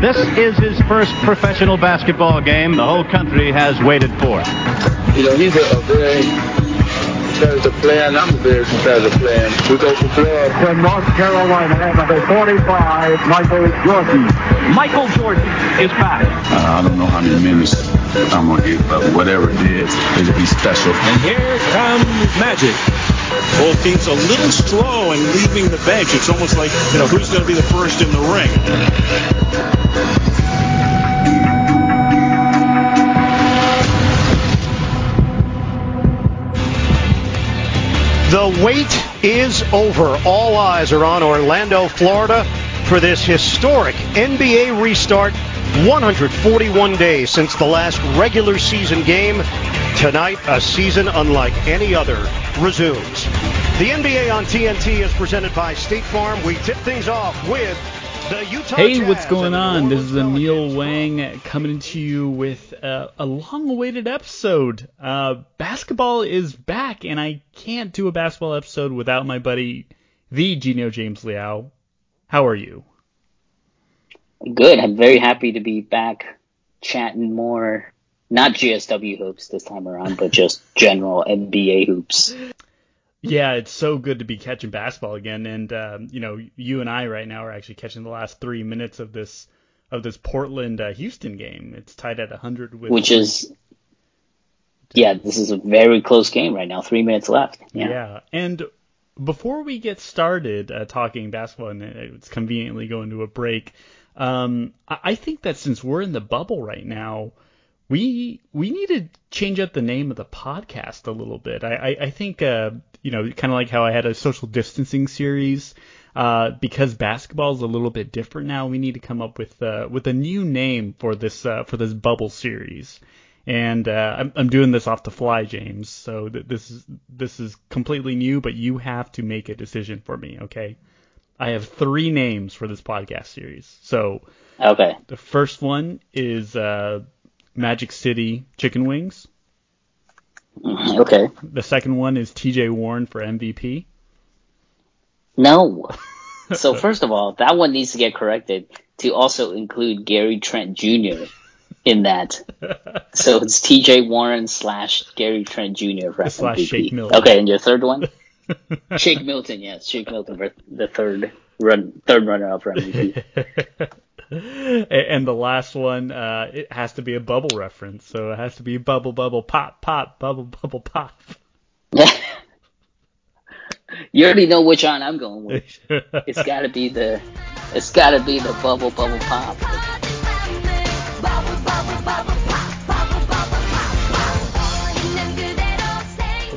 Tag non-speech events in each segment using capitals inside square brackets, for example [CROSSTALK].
This is his first professional basketball game the whole country has waited for. You know, he's a, a very competitive player, and I'm a very competitive player. We go for blood. From North Carolina, number 45, Michael Jordan. Michael Jordan is back. Uh, I don't know how many minutes I'm going to get, but whatever it is, it'll be special. And here comes Magic. Both teams a little slow in leaving the bench. It's almost like, you know, who's going to be the first in the ring. The wait is over. All eyes are on Orlando, Florida for this historic NBA restart. 141 days since the last regular season game. Tonight, a season unlike any other resumes. The NBA on TNT is presented by State Farm. We tip things off with the Utah Hey, Jazz what's going on? This is Orleans Emil Wang coming to you with uh, a long-awaited episode. Uh, basketball is back, and I can't do a basketball episode without my buddy, the Genio James Liao. How are you? Good. I'm very happy to be back chatting more, not GSW hoops this time around, but just general NBA hoops. Yeah, it's so good to be catching basketball again, and um, you know, you and I right now are actually catching the last three minutes of this of this Portland uh, Houston game. It's tied at 100 with Which is, yeah, this is a very close game right now. Three minutes left. Yeah. Yeah. And before we get started uh, talking basketball, and it's conveniently going to a break, um, I, I think that since we're in the bubble right now, we we need to change up the name of the podcast a little bit. I I, I think uh, you know kind of like how I had a social distancing series. Uh, because basketball is a little bit different now, we need to come up with uh, with a new name for this uh, for this bubble series and uh, I'm, I'm doing this off the fly, James. So th- this is this is completely new, but you have to make a decision for me, okay? I have three names for this podcast series. So Okay. the first one is uh, Magic City Chicken Wings. Mm-hmm. Okay. The second one is T.J. Warren for MVP. No. [LAUGHS] So first of all, that one needs to get corrected to also include Gary Trent Jr. in that. [LAUGHS] So it's T.J. Warren slash Gary Trent Jr. for Slash MVP. Okay, and your third one? [LAUGHS] Shake Milton, yes, Shake Milton for the third run, third runner up for MVP. [LAUGHS] And the last one, uh, it has to be a bubble reference. So it has to be bubble, bubble, pop, pop, bubble, bubble, pop. [LAUGHS] you already know which one I'm going with. [LAUGHS] It's got to be the, it's got to be the bubble bubble pop.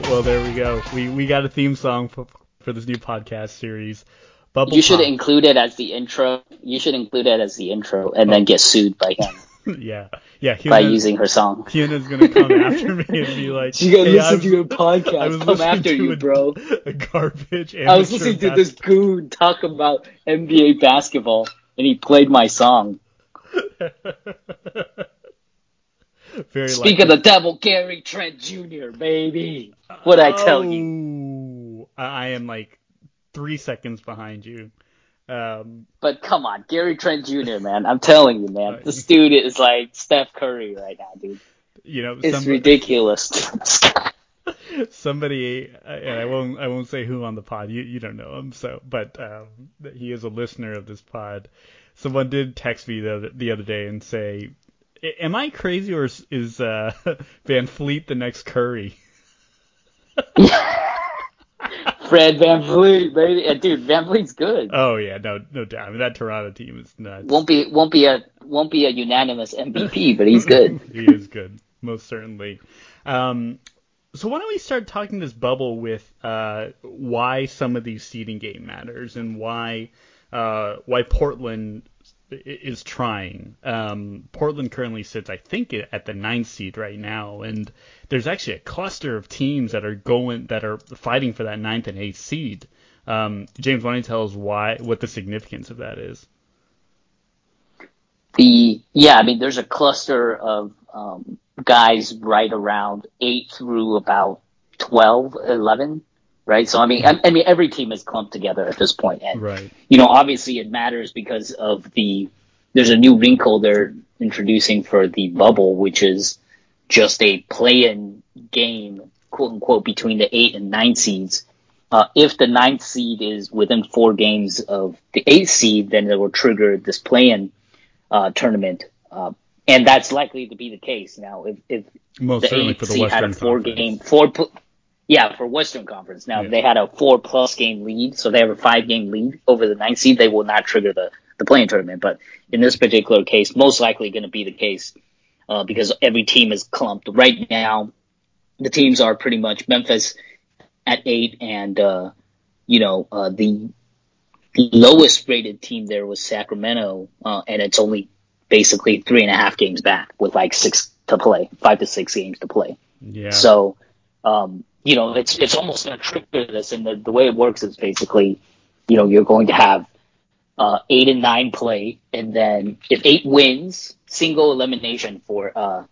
Well, there we go. We we got a theme song for for this new podcast series. Bubble You should Pop. include it as the intro. You should include it as the intro, and Oh. then get sued by him [LAUGHS] yeah, yeah. by using her song. Hyuna's gonna come after me and be [LAUGHS] like, You gotta "Hey, listen was- to your podcast. Come after to you, a, bro." A garbage. I was listening to this goon talk about NBA basketball, and he played my song. [LAUGHS] Very Speak likely. of the devil, Gary Trent Jr., baby. What I tell you? Oh, you? I am like three seconds behind you. Um, But come on, Gary Trent Jr., man. I'm telling you, man. This dude is like Steph Curry right now, dude. you know, It's somebody, ridiculous. [LAUGHS] somebody, and I won't, I won't say who on the pod. You, you don't know him, so, but um, he is a listener of this pod. Someone did text me the other, the other day and say, "Am I crazy or is, is uh, [LAUGHS] VanVleet the next Curry?" [LAUGHS] Fred VanVleet, baby. Uh, dude, VanVleet's good. Oh yeah, no, no doubt. I mean, that Toronto team is nuts. Won't be won't be a won't be a unanimous MVP, but he's good. [LAUGHS] he is good, most certainly. Um, so why don't we start talking this bubble with uh, why some of these seeding game matters and why uh, why Portland is trying. Um, Portland currently sits, I think, at the ninth seed right now, and there's actually a cluster of teams that are going that are fighting for that ninth and eighth seed. Um, James, why don't you tell us why what the significance of that is? The yeah, I mean, there's a cluster of um, guys right around eight through about 12, 11 right? So I mean, I, I mean, every team is clumped together at this point, and Right. you know, obviously it matters because of the there's a new wrinkle they're introducing for the bubble, which is just a play-in game, quote unquote, between the eight and nine seeds. Uh, if the ninth seed is within four games of the eighth seed, then it will trigger this play-in uh, tournament, uh, and that's likely to be the case. Now, if, if Most the eighth for the seed had a Western four Conference. game four pl- yeah for Western Conference. Now Yeah. they had a four plus game lead, so they have a five game lead over the ninth seed. They will not trigger the the play-in tournament, but in this particular case, most likely going to be the case uh, because every team is clumped right now. The teams are pretty much Memphis at eight, and uh, you know uh, the the lowest rated team there was Sacramento, uh, and it's only basically three and a half games back with like six to play, five to six games to play. Yeah. So, um, you know, it's it's almost going to trigger this, and the, the way it works is basically, you know, you're going to have uh, eight and nine play, and then if eight wins, single elimination for uh,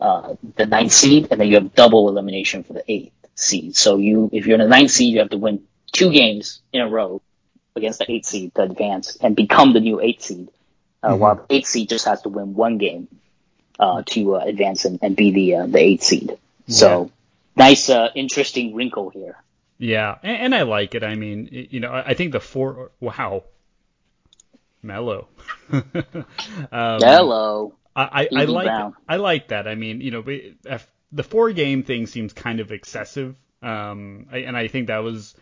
uh, the ninth seed, and then you have double elimination for the eighth seed. So you, if you're in the ninth seed, you have to win two games in a row against the eighth seed to advance and become the new eighth seed. Uh, While the eighth seed just has to win one game uh, to uh, advance and, and be the uh, the eighth seed. So nice, uh, interesting wrinkle here. Yeah, and, and I like it. I mean, you know, I I think the four. Wow, mellow. [LAUGHS] um, Hello. I, I, I like Brown. I like that. I mean, you know, the four game thing seems kind of excessive, um, I, and I think that was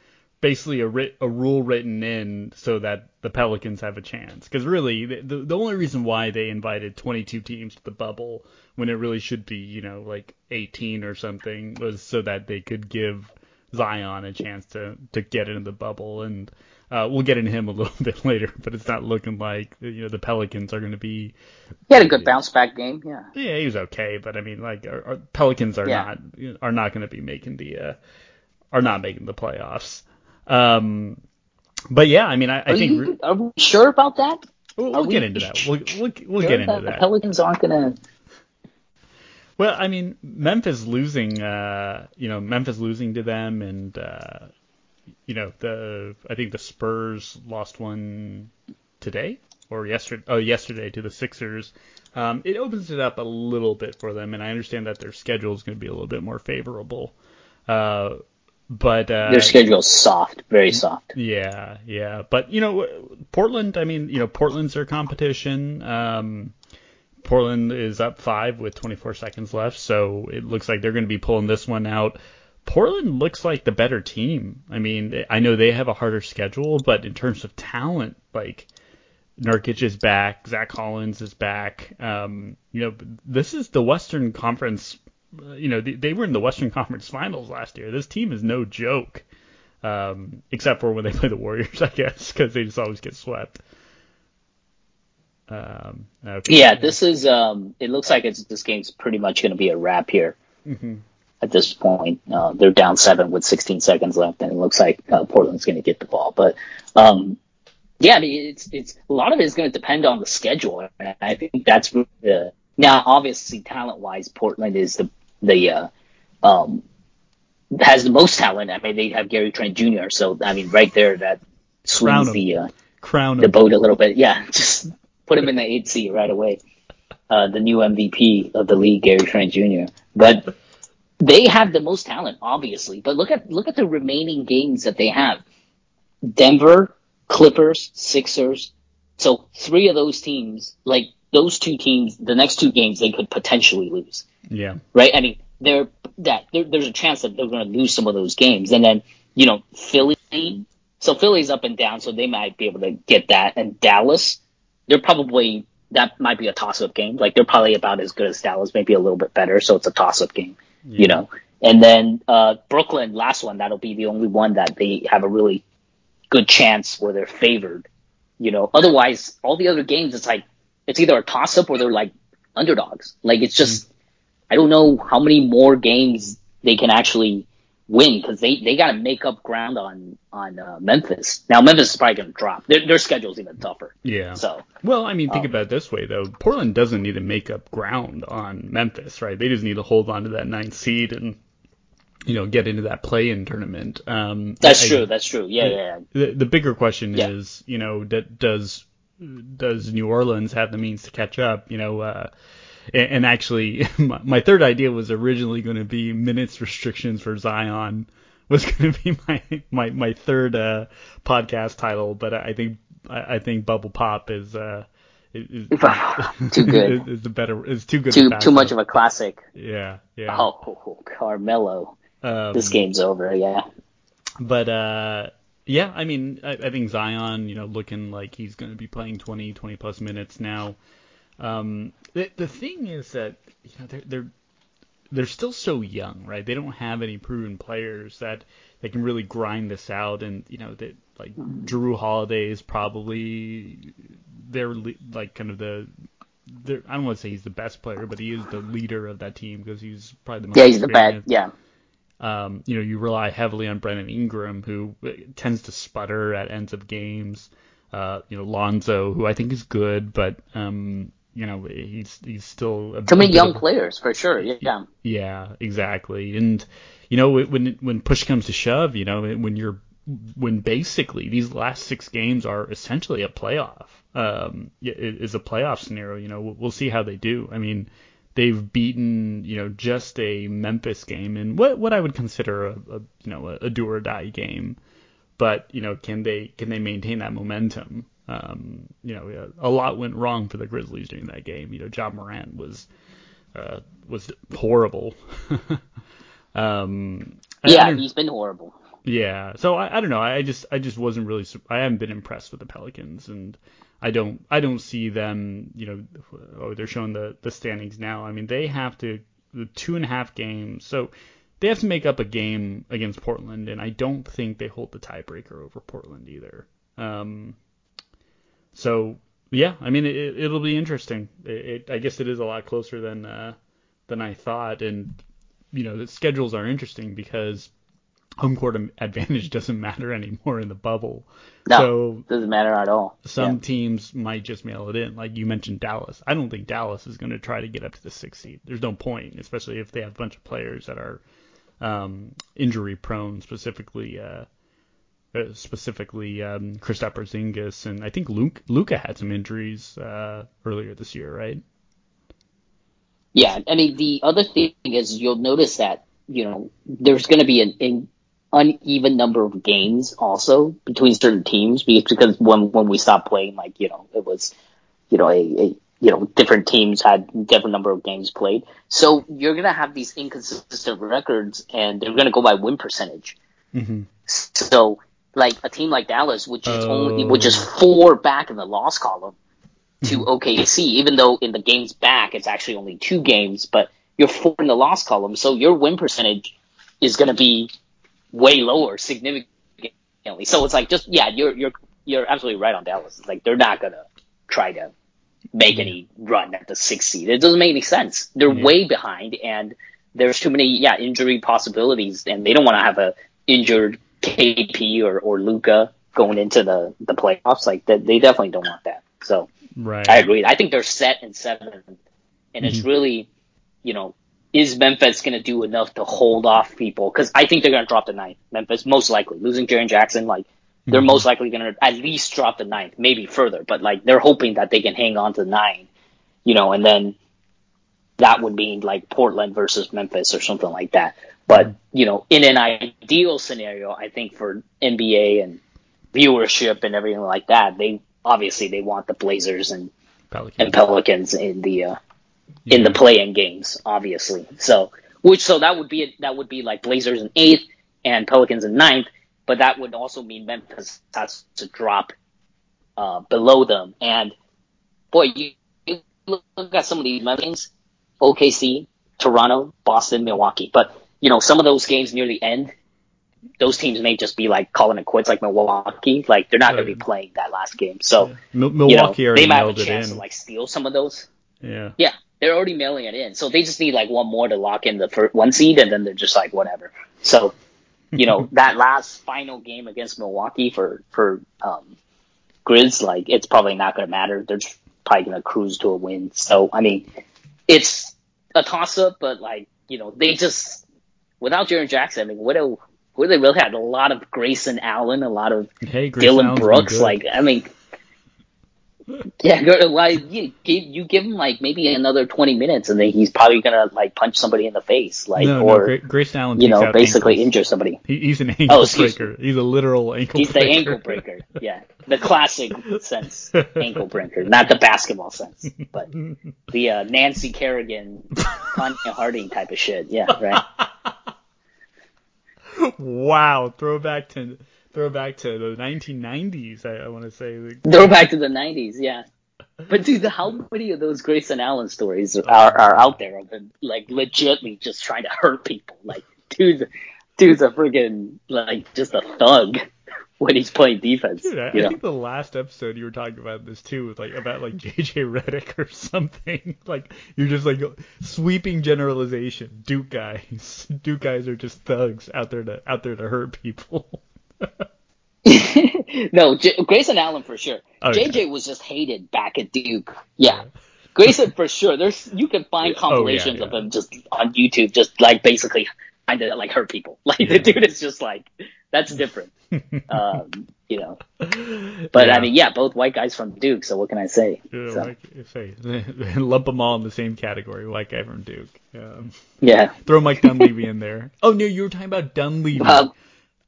basically a writ, a rule written in so that the Pelicans have a chance. Because really, the, the only reason why they invited 22 teams to the bubble when it really should be, you know, like 18 or something was so that they could give Zion a chance to to get into the bubble and. Uh, we'll get into him a [LAUGHS] little bit later, but it's not looking like you know the Pelicans are going to be He had a good bounce back game. Yeah. yeah, he was okay, but I mean, like, our, our Pelicans are Yeah. not are not going to be making the uh, are not making the playoffs. Um, but yeah, I mean, I, I think You, are we sure about that? we'll, we'll get we into that. We'll we'll, we'll Sure get into The that. The Pelicans aren't gonna. Well, I mean, Memphis losing, uh, you know, Memphis losing to them, and uh, you know, the I think the Spurs lost one today or yesterday. Oh, yesterday to the Sixers. Um, it opens it up a little bit for them, and I understand that their schedule is going to be a little bit more favorable. Uh, but uh, Their schedule's soft, very soft. yeah, yeah, but you know, Portland. I mean, you know, Portland's their competition. Um, Portland is up five with 24 seconds left, so it looks like they're going to be pulling this one out. Portland looks like the better team. I mean, I know they have a harder schedule, but in terms of talent, like Nurkic is back, Zach Collins is back. Um, you know, this is the Western Conference. Uh, You know, they, they were in the Western [LAUGHS] Conference Finals last year. This team is no joke, um, except for when they [LAUGHS] play the Warriors, I guess, because they just always get swept. Um, okay. Yeah, this is. Um, it looks like it's this game's pretty much gonna be a wrap here. Mhm. At this point, uh, they're down seven with 16 seconds left, and it looks like uh, Portland's going to get the ball. But um, yeah, I mean, it's it's a lot of it is going to depend on the schedule, and I think that's the now obviously talent wise, Portland is the the uh, um, has the most talent. I mean, they have Gary Trent Jr. So I mean, right there that swings the uh, Crown the boat a little bit. Yeah, [LAUGHS] just put him in the eight seat right away. Uh, the new MVP of the league, Gary Trent Jr. But they have the most talent, obviously. But look at look at the remaining games that they have: Denver, Clippers, Sixers. So three of those teams, like those two teams, the next two games they could potentially lose Yeah. right? I mean, there that there, there's a chance that they're going to lose some of those games, and then you know Philly. So Philly's up and down, so they might be able to get that. And Dallas, they're probably that might be a toss-up game. Like they're probably about as good as Dallas, maybe a little bit better. So it's a toss-up game, you know. And then uh, Brooklyn, last one, that'll be the only one that they have a really good chance where they're favored. You know, otherwise all the other games, it's like it's either a toss-up or they're like underdogs. Like it's just I don't know how many more games they can actually win because they, they got to make up ground on on uh, Memphis. Now Memphis is probably going to drop. Their their schedule's even tougher. Yeah. So Well, I mean, think Um, about it this way though. Portland doesn't need to make up ground on Memphis, right? They just need to hold on to that ninth seed and you know, get into that play-in tournament. Um, That's I- true. That's true. Yeah, yeah. yeah. the, the bigger question Yeah. is, you know, that does does New Orleans have the means to catch up? You know, uh, and, and actually, [LAUGHS] my, my third idea was originally going to be minutes restrictions for Zion was [LAUGHS] going to be my my my third uh, podcast title, but I think I, I think Bubble Pop is. Uh, is, Too good. [LAUGHS] is, the better is too good. Too too much of a classic. yeah yeah. Oh, Carmelo. Um, This game's over. Yeah. But uh, yeah, I mean, I, I think Zion, you know, looking like he's going to be playing 20, 20 plus minutes now. Um, the the thing is that you know they're they're they're still so young, right? They don't have any proven players that they can really grind this out, and you know that like Jrue Holiday is probably they're like kind of the. they're- I don't want to say he's the best player, but he is the leader of that team because he's probably the most Yeah, he's the experienced Yeah. um, you know, you rely heavily on Brandon Ingram, who uh, tends to sputter at ends of games. Uh, you know, Lonzo, who I think is good, but um, you know, he's he's still a, many young of- players for sure. Yeah. Yeah, exactly. And you know, when when push comes to shove, you know, when you're when basically these last six games are essentially a playoff, um, is a playoff scenario. You know, we'll, we'll see how they do. I mean, they've beaten you know just a Memphis game and what what I would consider a, a you know a, a do or die game, but you know can they can they maintain that momentum? Um, you know, a lot went wrong for the Grizzlies during that game. You know, Ja Morant was uh, was horrible. [LAUGHS] um, Yeah, don't- he's been horrible. yeah. So I, I don't know. I just I just wasn't really I haven't been impressed with the Pelicans and I don't I don't see them, you know, oh they're showing the the standings now. I mean, they have to the two and a half games. So they have to make up a game against Portland and I don't think they hold the tiebreaker over Portland either. Um so yeah, I mean it, it'll be interesting. It, it I guess it is a lot closer than uh than I thought and you know, the schedules are interesting because home court advantage [LAUGHS] doesn't matter anymore in the bubble. No, So doesn't matter at all. some Yeah. teams might just mail it in. Like you mentioned Dallas. I don't think Dallas is going to try to get up to the sixth seed. There's no point, especially if they have a bunch of players that are um, injury prone, specifically uh, uh, specifically um, Kristaps Porzingis, and I think Luke Luka had some injuries uh, earlier this year, right? Yeah, I mean the other thing is you'll notice that you know there's going to be an, an uneven number of games also between certain teams because because when when we stopped playing, like you know it was you know a, a you know different teams had different number of games played, so you're going to have these inconsistent records and they're going to go by win percentage. Mm-hmm. So like a team like Dallas, which is only Oh. which is oh. four back in the loss column to hmm. OKC, even though in the games back it's actually only two games, but you're four in the loss column, so your win percentage is going to be way lower significantly. So it's like just yeah, you're you're you're absolutely right on Dallas. It's like they're not going to try to make any run at the sixth seed. It doesn't make any sense. They're Yeah. way behind, and there's too many yeah injury possibilities, and they don't want to have a injured KP or or Luka going into the the playoffs. Like that, they definitely don't want that. So Right. I agree. I think they're set in seventh, and it's mm-hmm. really, you know, is Memphis going to do enough to hold off people? Because I think they're going to drop the ninth. Memphis most likely losing Jaren Jackson, like they're mm-hmm. most likely going to at least drop the ninth, maybe further. But like they're hoping that they can hang on to the nine, you know, and then that would mean like Portland versus Memphis or something like that. But you know, in an ideal scenario, I think for NBA and viewership and everything like that, they obviously they want the Blazers and Pelicans. and Pelicans in the uh, in the play-in games, obviously. So which so that would be that would be like Blazers in eighth and Pelicans in ninth, but that would also mean Memphis has to drop uh, below them. And boy, you, you look at some of these games: OKC, Toronto, Boston, Milwaukee. But you know, some of those games near the end, those teams may just be like calling it quits, like Milwaukee. Like they're not going to be playing that last game. So Mil- you know, Milwaukee they might have a chance to like steal some of those. yeah. Yeah, they're already mailing it in, so they just need like one more to lock in the first one seed, and then they're just like whatever. So, you know, [LAUGHS] that last final game against Milwaukee for for um, Grizz, like it's probably not going to matter. They're just probably going to cruise to a win. So, I mean, it's a toss up, but like you know, they just without Jaren Jackson, I mean, what do what they really had? A lot of Grayson Allen, a lot of Hey, Dillon Brooks. Like, I mean, yeah, like you give you give him like maybe another twenty minutes, and then he's probably gonna like punch somebody in the face, like no, or no, Grayson Allen you know basically ankles. injure somebody. He, he's an ankle excuse breaker. He's a literal ankle He's the breaker. ankle breaker. Yeah, the classic sense ankle breaker, not the basketball sense, but [LAUGHS] the uh, Nancy Kerrigan, Tonya Harding type of shit. Yeah, right. [LAUGHS] wow, throwback to throwback to the 1990s. I, I want to say. Throwback to the '90s. Yeah. But dude, how many of those Grayson Allen stories are, are out there of like legitly just trying to hurt people? Like, dude's dude's a friggin' like just a thug when he's playing defense. Dude, I, I think the last episode you were talking about this too, was like about like [LAUGHS] JJ Redick or something. [LAUGHS] Like you're just like sweeping generalization. Duke guys, [LAUGHS] Duke guys are just thugs out there to out there to hurt people. no, J- Grayson Allen for sure. Oh, okay. JJ was just hated back at Duke. Yeah. Grayson for sure. There's you can find Yeah. Oh, yeah, compilations of yeah. him just on YouTube, just like basically kind of like hurt people. Like Yeah. the dude is just like that's different. [LAUGHS] um, you know. But Yeah. I mean, yeah, both white guys from Duke. So what can I say? Yeah, So, say, [LAUGHS] lump them all in the same category. White guy from Duke. Um, yeah. throw Mike Dunleavy in there. [LAUGHS] Oh no, you were talking about Dunleavy. Well,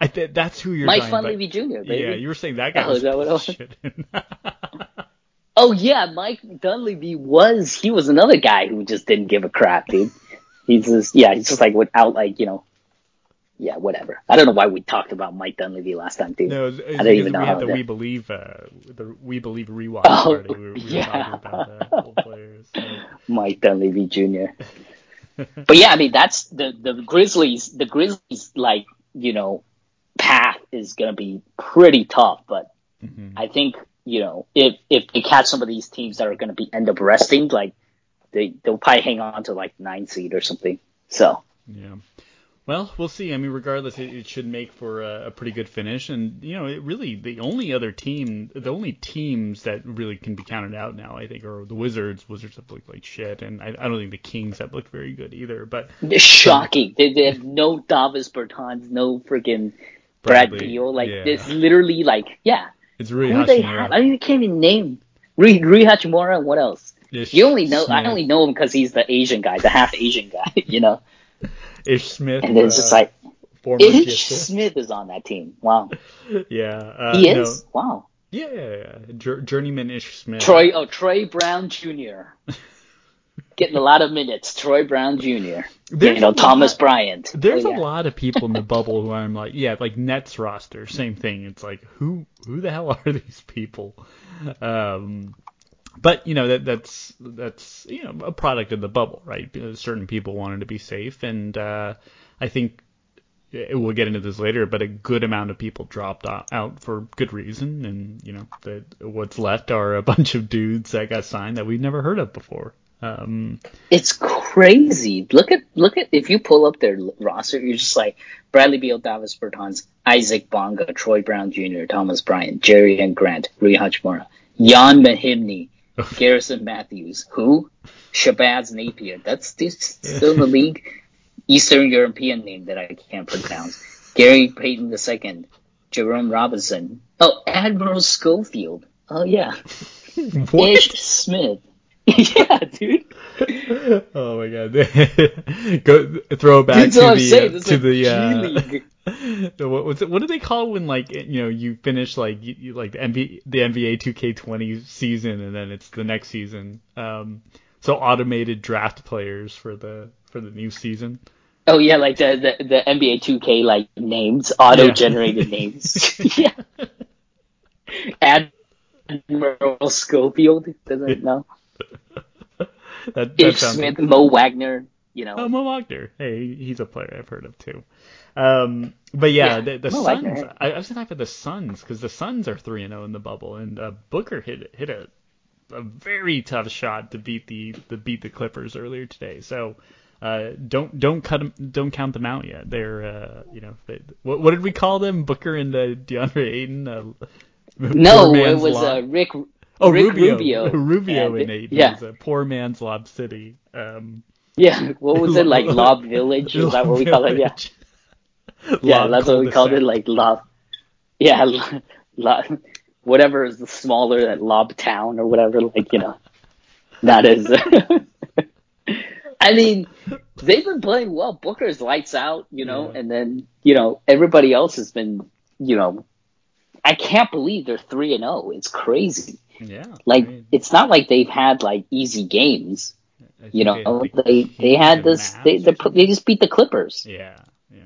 I th- that's who you're Mike. Dunleavy Jr. Baby. Yeah, you were saying that guy Oh, was that what? Oh yeah, Mike Dunleavy was he was another guy who just didn't give a crap, dude. He's just yeah, he's just like without like you know, yeah, whatever. I don't know why we talked about Mike Dunleavy last time, dude. No, I don't even know we had the that- We Believe, uh, the We Believe rewatch Oh, party. We we yeah. talking about uh, players. So. [LAUGHS] Mike Dunleavy Jr. [LAUGHS] but yeah, I mean that's the the Grizzlies. The Grizzlies like you know path is gonna be pretty tough, but Mm-hmm. I think you know if if they catch some of these teams that are gonna be end up resting, like they they'll probably hang on to like nine seed or something. So Yeah. Well, we'll see. I mean, regardless, it, it should make for a, a pretty good finish. And you know, it really the only other team, the only teams that really can be counted out now, I think, are the Wizards. Wizards have looked like shit, and I, I don't think the Kings have looked very good either. But shocking. They, they have no Davis Bertans, no freaking Brad Beal. Like yeah. it's literally like yeah. it's really Who do they have? I mean, I can't even name Rui, Rui Hachimura what else? You only know I only know him because he's the Asian guy, the half Asian guy, [LAUGHS] you know. Ish Smith. And it's just uh, like former Ish. Smith is on that team. Wow, [LAUGHS] Yeah. Uh, he no. is. Wow. Yeah, yeah, yeah. Jour- Journeyman Ish Smith. Troy. Oh, Troy Brown Jr. [LAUGHS] Getting a lot of minutes. Troy Brown Jr. There's you know Thomas lot- Bryant. There's Oh, yeah. a lot of people in the [LAUGHS] bubble who I'm like, yeah, like Nets roster, same thing. It's like, who who the hell are these people? Um, but you know that that's that's you know a product of the bubble, right? Certain people wanted to be safe, and uh, I think it, we'll get into this later, but a good amount of people dropped out for good reason, and you know that what's left are a [LAUGHS] bunch of dudes that got signed that we've never heard of before. Um, It's crazy. Look at look at if you pull up their roster, you're just like Bradley Beal, Davis Bertans, Isaac Bonga, Troy Brown Jr., Thomas Bryant, Jerian Grant, Rui Hachimura, Ian Mahinmi, [LAUGHS] Garrison Matthews, who? Shabazz Napier. That's this still in the league. Eastern European name that I can't pronounce. Gary Payton II, Jerome Robinson. Oh, Admiral Schofield. Oh yeah. [LAUGHS] what? Ish Smith. [LAUGHS] yeah, dude. Oh my god! Go throw it back That's to the uh, to the G uh, [LAUGHS] what what's it, what do they call when like you know you finish like you, you like the NBA the NBA 2K20 season and then it's the next season. Um, so automated draft players for the for the new season. Oh yeah, like the, the the NBA 2K like names, auto generated [LAUGHS] names. [LAUGHS] yeah. Admiral Schofield doesn't know. That, that Smith, Mo Wagner. You know. Oh, Mo Wagner. Hey, he's a player I've heard of too. Um, but yeah, Yeah, the, the Suns. I, I was talking about the Suns because the Suns are three and zero in the bubble, and uh, Booker hit hit a a very tough shot to beat the the beat the Clippers earlier today. So. Uh, don't don't cut 'em- don't count them out yet. They're uh, you know they, what, what did we call them? Booker and uh, DeAndre Ayton. Uh, no, it was uh, Rick. Oh, Rick Rubio. Rubio. [LAUGHS] Rubio And- Ayton. yeah. Was a poor man's Lob City. Um, Yeah, what was it like? [LAUGHS] Lob Village? Is that what we call it? Yeah. [LAUGHS] Yeah, Lob that's what we called it, like Lob. Yeah, [LAUGHS] lo- lo- whatever is the smaller that Lob Town or whatever, like, you know. That is. [LAUGHS] I mean, they've been playing well. Booker's lights out, you know, Yeah. and then, you know, everybody else has been, you know, I can't believe they're 3 and 0. It's crazy. Yeah. Like, I mean, it's not like they've had, like, easy games. You know, oh, had the they they had this. They they, they just beat the Clippers. Yeah, yeah,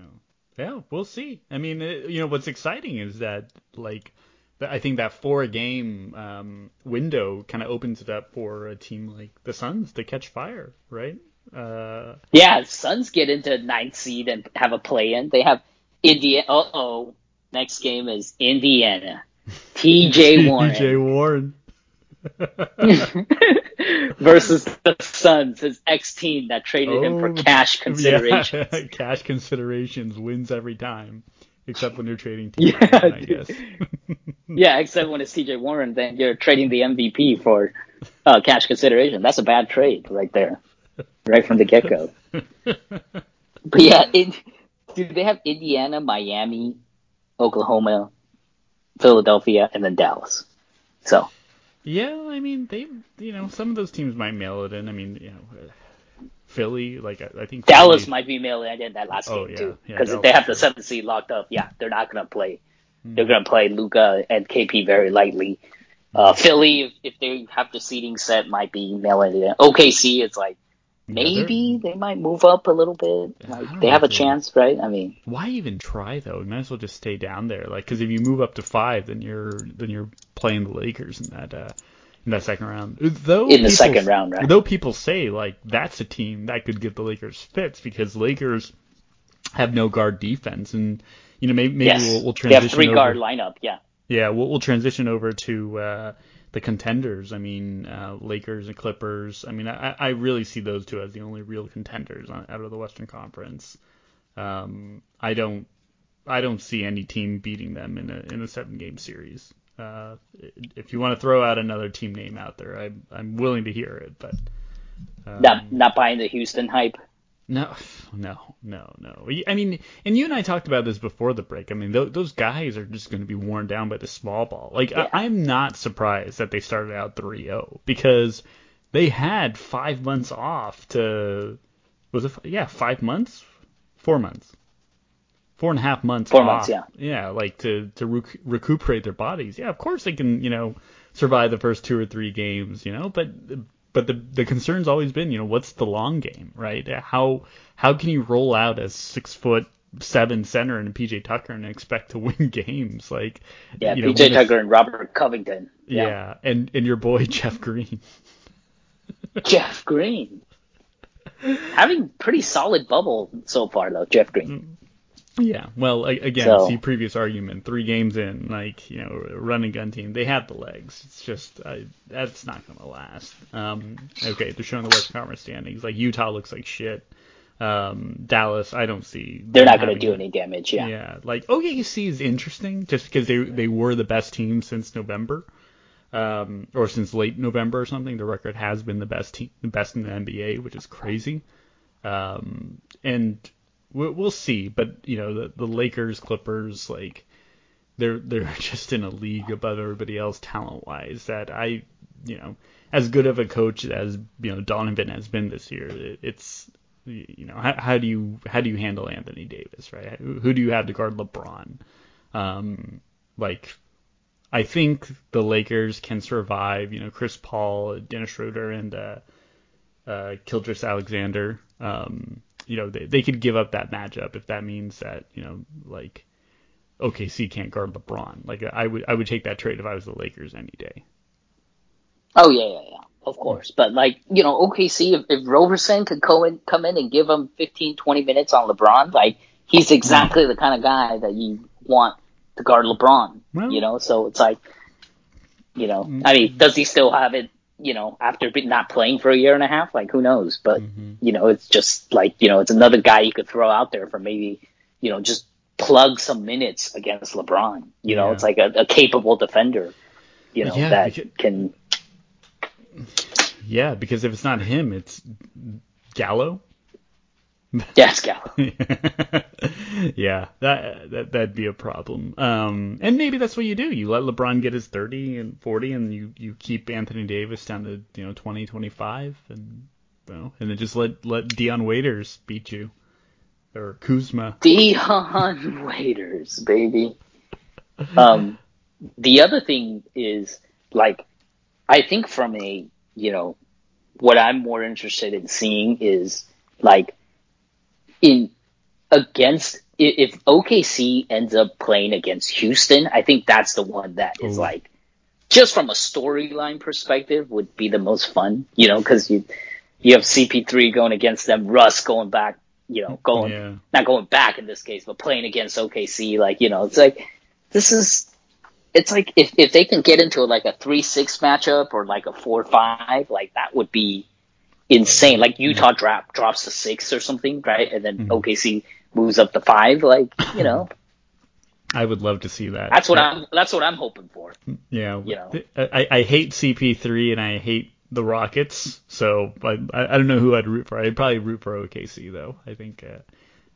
yeah. We'll see. I mean, it, you know, what's exciting is that like, I think that four game um, window kind of opens it up for a team like the Suns to catch fire, right? Uh, Yeah, Suns get into ninth seed and have a play in. They have Indiana. Uh oh. Next game is Indiana. [LAUGHS] TJ Warren TJ Warren. [LAUGHS] [LAUGHS] versus the Suns, his ex team that traded him for Oh, cash consideration. Yeah, [LAUGHS] cash considerations wins every time, except when you're trading team. [LAUGHS] Yeah, I guess. [LAUGHS] Yeah, except when it's TJ Warren, then you're trading the MVP for uh, cash consideration. That's a bad trade right there, right from the get go. But yeah, in, dude, they have Indiana, Miami, Oklahoma, Philadelphia, and then Dallas. So Yeah, I mean they, you know, some of those teams might mail it in. I mean, you know, Philly, like I, I think Dallas Philly- might be mailing it in that last Oh, game yeah, too, yeah, because if they have the seventh seed locked up, yeah, they're not gonna play. Hmm. They're gonna play Luka and KP very lightly. Uh, Philly, if, if they have the seating set, might be mailing it in. OKC, it's like Yeah, maybe they might move up a little bit. Like they have a they- chance, right? I mean, Why even try though? You might as well just stay down there. Like, because if you move up to five, then you're then you're playing the Lakers in that uh, in that second round. Though In the people- second round, right? Though people say like that's a team that could give the Lakers fits because Lakers have no guard defense, and you know maybe maybe yes, we'll, we'll they transition have three over- guard lineup. Yeah, Yeah, we'll, we'll transition over to uh, the contenders. I mean, uh, Lakers and Clippers. I mean, I, I really see those two as the only real contenders on, out of the Western Conference. Um, I don't, I don't see any team beating them in a in a seven game series. Uh, if you want to throw out another team name out there, I'm I'm willing to hear it, but um, not not buying the Houston hype. [SIGHS] no, no, no, no. I mean, and you and I talked about this before the break. I mean, th- those guys are just going to be worn down by the small ball. Like, Yeah. I- I'm not surprised that they started out 3-0 because they had five months off to, was it, f- yeah, five months? Four months. Four and a half months Four off. months, yeah. Yeah, like to, to rec- recuperate their bodies. Yeah, of course they can, you know, survive the first two or three games, you know, but but the the concern's always been, you know, what's the long game, right? How how can you roll out a six foot seven center and a PJ Tucker and expect to [LAUGHS] win games? Like Yeah, you know, PJ Tucker and Robert Covington. Yeah. and and your boy [LAUGHS] Jeff Green. Jeff Green. Having pretty solid bubble so far though, Jeff Green. Mm. Yeah, well, again, So- see previous argument. Three games in, like you know, run and gun team, they have the legs. It's just uh, that's not going to last. Um, okay, they're showing the Western Conference standings. Like Utah looks like shit. Um, Dallas, I don't see. They're not going to do any damage. Yeah. Yeah, like OKC is interesting just because they they were the best team since November, um, or since late November or something. The record has been the best team, the best in the NBA, which is crazy. Um, and we'll, see, but you know the the Lakers, Clippers, like they're they're [LAUGHS] just in a league above everybody else talent wise. That I, you know, as good of a coach as you know Donovan has been this year, it, it's you know how, how do you how do you handle Anthony Davis, right? Who, who do you have to guard LeBron? Um, like I think the Lakers can survive. You know, Chris Paul, Dennis Schroeder, and uh, uh, Gilgeous-Alexander. Um, you know, they, they could give up that matchup if that means that you know, like OKC can't guard LeBron. Like I would I would take that trade if I was the Lakers any day. Oh yeah, yeah, yeah. Of course. But like, you know, OKC if, if Roberson could go in come in and give him 15, 20 minutes on LeBron, like he's exactly the kind of guy that you want to guard LeBron. Well- you know, so it's like you know, I mean, does he still have it, you know, after not playing for a year and a half? Like who knows? But mm-hmm. you know, it's just like, you know, it's another guy you could throw out there for maybe, you know, just plug some minutes against LeBron. You know, Yeah. it's like a, a capable defender, you know, Yeah, that because- can Yeah, because if it's not him, it's Gallo. Yes, Gallo. [LAUGHS] yeah, that, that that'd be a problem. Um, and maybe that's what you do. You let LeBron get his 30 and 40, and you you keep Anthony Davis down to you know 20, 25, and you know, and then just let let Dion Waiters beat you or Kuzma. Dion [LAUGHS] Waiters, baby. Um, the other thing is like, I think from a you know, what I'm more interested in seeing is like in against if OKC ends up playing against Houston, I think that's the one that is Ooh. like just from a storyline perspective would be the most fun, you know, because you you have CP3 going against them, Russ going back, you know, going Yeah. not going back in this case, but playing against OKC, like you know, it's like this is it's like if if they can get into like a three six matchup or like a four five, like that would be insane. Like Utah drop drops to six or something, right? And then OKC moves up to five, like you know, I would love to see that. that's what I'm that's what I'm hoping for. Yeah, you know. I, I hate CP3 and I hate the Rockets, so I I don't know who I'd root for. I'd probably root for OKC though. I think uh,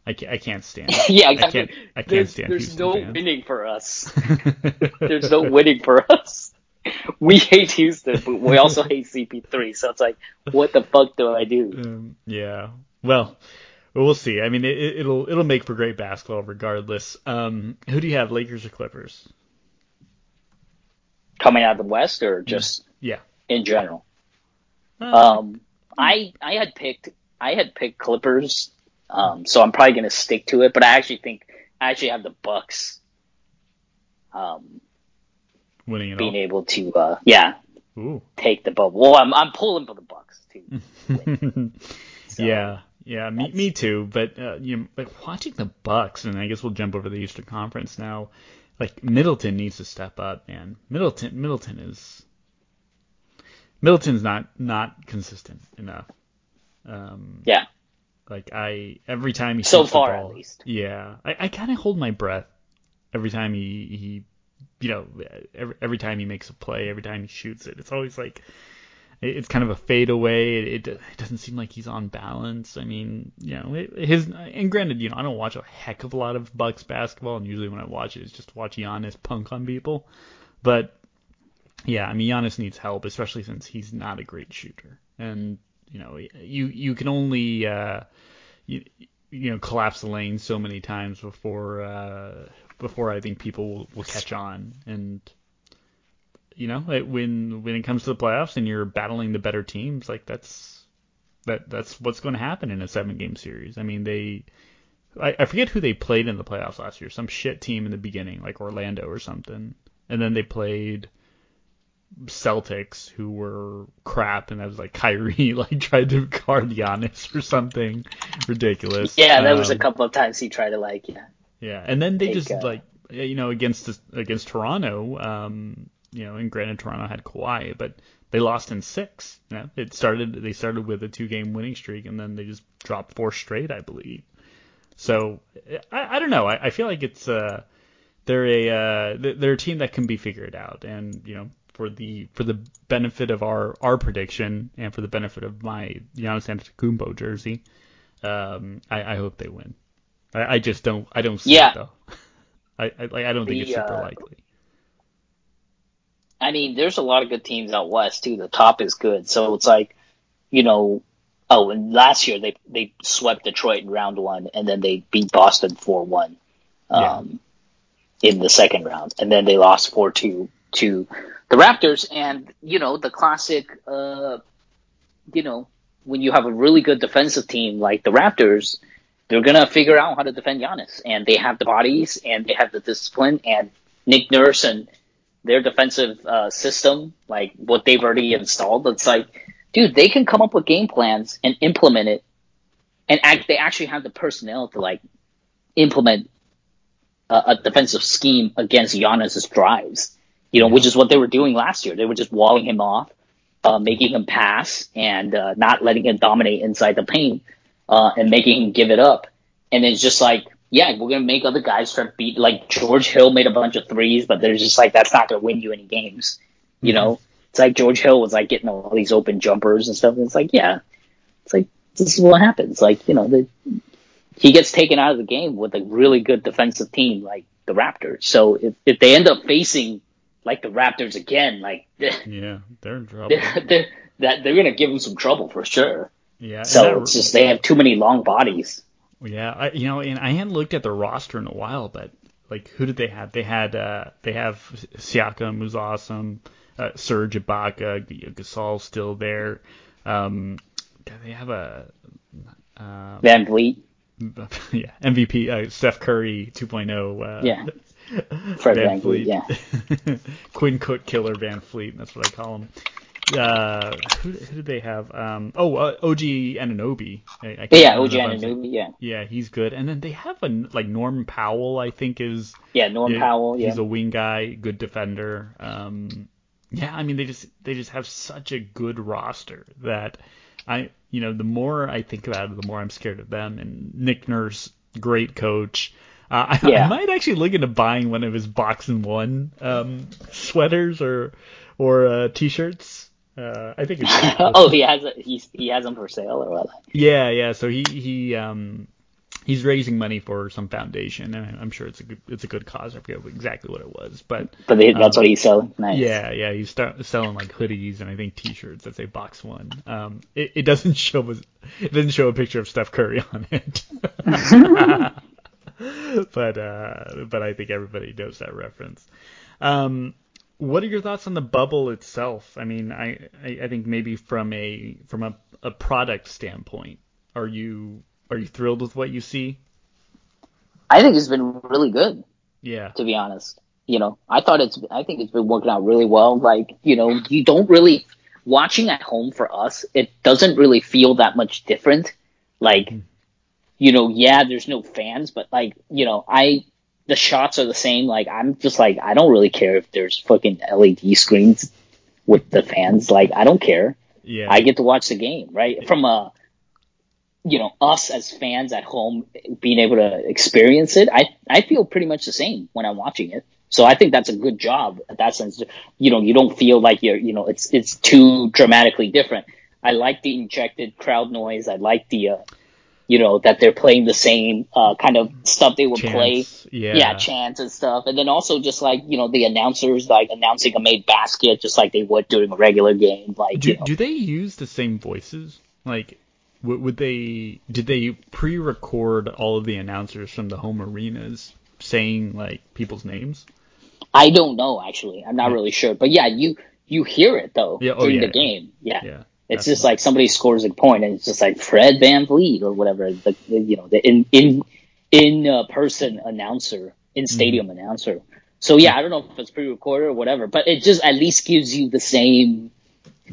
I can't I can't stand. [LAUGHS] yeah, I exactly. can't I can't there's stand there's Houston no fans. winning for us. [LAUGHS] there's no winning for us. [LAUGHS] We hate Houston, but we also [LAUGHS] hate CP3. So it's like, what the fuck do I do? Um, yeah. Well, we'll see. I mean, it, it'll it'll make for great basketball regardless. Um, who do you have, Lakers or Clippers? Coming out of the West or just Yeah. in general? Uh, Um, I I had picked I had picked Clippers, um, so I'm probably gonna stick to it. But I actually think I actually have the Bucks, um, winning it being all. able to uh, yeah Ooh. take the bubble. Well, I'm I'm pulling for the Bucks too. [LAUGHS] So, yeah, yeah, me, me too. But uh, you know, like watching the Bucks, and I guess we'll jump over to the Eastern Conference now. Like Middleton needs to step up, man. Middleton, Middleton is Middleton's not not consistent enough. Um, Yeah. Like I every time he So far, the at least. Yeah, I, I kind of hold my breath every time he he, you know, every every time he makes a play, every time he shoots it. It's always like it's kind of a fade away. It, it, it doesn't seem like he's on balance. I mean, you know, his and granted, you know, I don't watch a heck of a lot of Bucks basketball, and usually when I watch it, it's just watch Giannis punk on people. But yeah, I mean, Giannis needs help, especially since he's not a great shooter, and you know, you you can only uh, you, you know collapse the lane so many times before uh, before I think people will, will catch on, and you know, it, when when it comes to the playoffs and you're battling the better teams, like that's that that's what's going to happen in a seven game series. I mean, they I, I forget who they played in the playoffs last year, some shit team in the beginning, like Orlando or something, and then they played Celtics who were crap, and that was like [LAUGHS] Kyrie like tried to guard Giannis or something ridiculous. Yeah, there was a Um, couple of times he tried to like yeah. Yeah, and then they Take, just uh, like you know against against Toronto, um, you know, and granted Toronto had Kawhi, but they lost in six. You know, it started they started with a two game winning streak, and then they just dropped four straight, I believe. So I, I don't know. I, I feel like it's uh they're a uh they're they're a team that can be figured out, and you know for the for the benefit of our our prediction and for the benefit of my Giannis Antetokounmpo jersey, um, I, I hope they win. I, I just don't I don't see Yeah. it though. [LAUGHS] I I, like, I don't think it's super uh, likely. I mean, there's a lot of good teams out west too. The top is good, so it's like, you know, oh, and last year they they swept Detroit in round one, and then they beat Boston four one, Yeah. um, in the second round, and then they lost four two to the Raptors, and you know the classic, uh, you know, when you have a really good defensive team like the Raptors, they're gonna figure out how to defend Giannis, and they have the bodies and they have the discipline, and Nick Nurse and their defensive uh, system, like what they've already installed, it's like, dude, they can come up with game plans and implement it, and act, they actually have the personnel to like implement a, a defensive scheme against Giannis's drives. You know, which is what they were doing last year. They were just walling him off, uh, making him pass, and uh, not letting him dominate inside the paint, uh, and making him give it up. And it's just like, yeah, we're gonna make other guys try to beat. Like George Hill made a bunch of threes, but they're just like that's not gonna win you any games. You know, it's like George Hill was like getting all these open jumpers and stuff. And it's like, yeah, it's like this is what happens. Like you know, the, he gets taken out of the game with a really good defensive team like the Raptors. So if if they end up facing like the Raptors again, like [LAUGHS] yeah, they're in trouble. [LAUGHS] They're, they're, that they're gonna give him some trouble for sure. Yeah. So that, it's just they have too many long bodies. Yeah, I, you know, and I hadn't looked at the roster in a while, but like, who did they have? They had uh, they have Siakam, who's awesome, uh, Serge Ibaka, Gasol's still there. Um, they have a uh, VanVleet. [LAUGHS] Yeah, MVP, uh, Steph Curry 2.0. Uh, yeah. [LAUGHS] Fred Van, VanVleet, yeah. [LAUGHS] Quinn Cook Killer VanVleet, that's what I call him uh, who, who did they have? Um, oh, uh, OG Anunoby. I, I yeah, OG Anunoby. Yeah. Yeah, he's good. And then they have a like Norm Powell. I think is. Yeah, Norm yeah, Powell. Yeah. He's a wing guy, good defender. Um, yeah, I mean they just they just have such a good roster that I you know the more I think about it, the more I'm scared of them. And Nick Nurse, great coach. Uh, [LAUGHS] I, yeah. I, might actually look into buying one of his box and one um, sweaters or or uh, t-shirts. Uh, I think. It's [LAUGHS] oh, he has a, he he has them for sale or what? Yeah, yeah. So he he um he's raising money for some foundation, and I'm sure it's a good it's a good cause. I forget exactly what it was, but but they, that's um, what he's selling. Nice. Yeah, yeah. He's start, selling like hoodies and I think T-shirts that say Box One. Um, it, it doesn't [LAUGHS] show it doesn't show a picture of Steph Curry [LAUGHS] on it. but uh, but I think everybody knows that reference. Um, what are your thoughts on the bubble itself? I mean, I, I, I think maybe from a from a, a product standpoint, are you are you thrilled with what you see? I think it's been really good. Yeah. To be honest, you know, I thought it's I think it's been working out really well. Like, you know, you don't really watching at home for us, it doesn't really feel that much different. Like, mm. you know, yeah, there's no fans, but like, you know, I the shots are the same. Like I'm just like I don't really care if there's fucking LED screens with the fans. Like I don't care. Yeah. I get to watch the game, right? From a you know, us as fans at home being able to experience it, I I feel pretty much the same when I'm watching it. So I think that's a good job at that sense. You know, you don't feel like you're, you know, it's it's too dramatically different. I like the injected crowd noise. I like the uh, you know, that they're playing the same uh, kind of stuff they would chants, play. Yeah. yeah, chants and stuff. And then also just like, you know, the announcers like announcing a made basket just like they would during a regular game. Like, do, you know. do they use the same voices? Like, would they, did they pre record all of the announcers from the home arenas saying like people's names? I don't know actually. I'm not yeah. really sure. But yeah, you, you hear it though yeah, oh, during the game. Yeah. Yeah. It's just like somebody scores a point and it's just like Fred VanVleet or whatever, the, the you know, the in, in, in uh, person announcer, in mm-hmm. stadium mm-hmm. announcer. So yeah, I don't know if it's pre-recorded or whatever, but it just at least gives you the same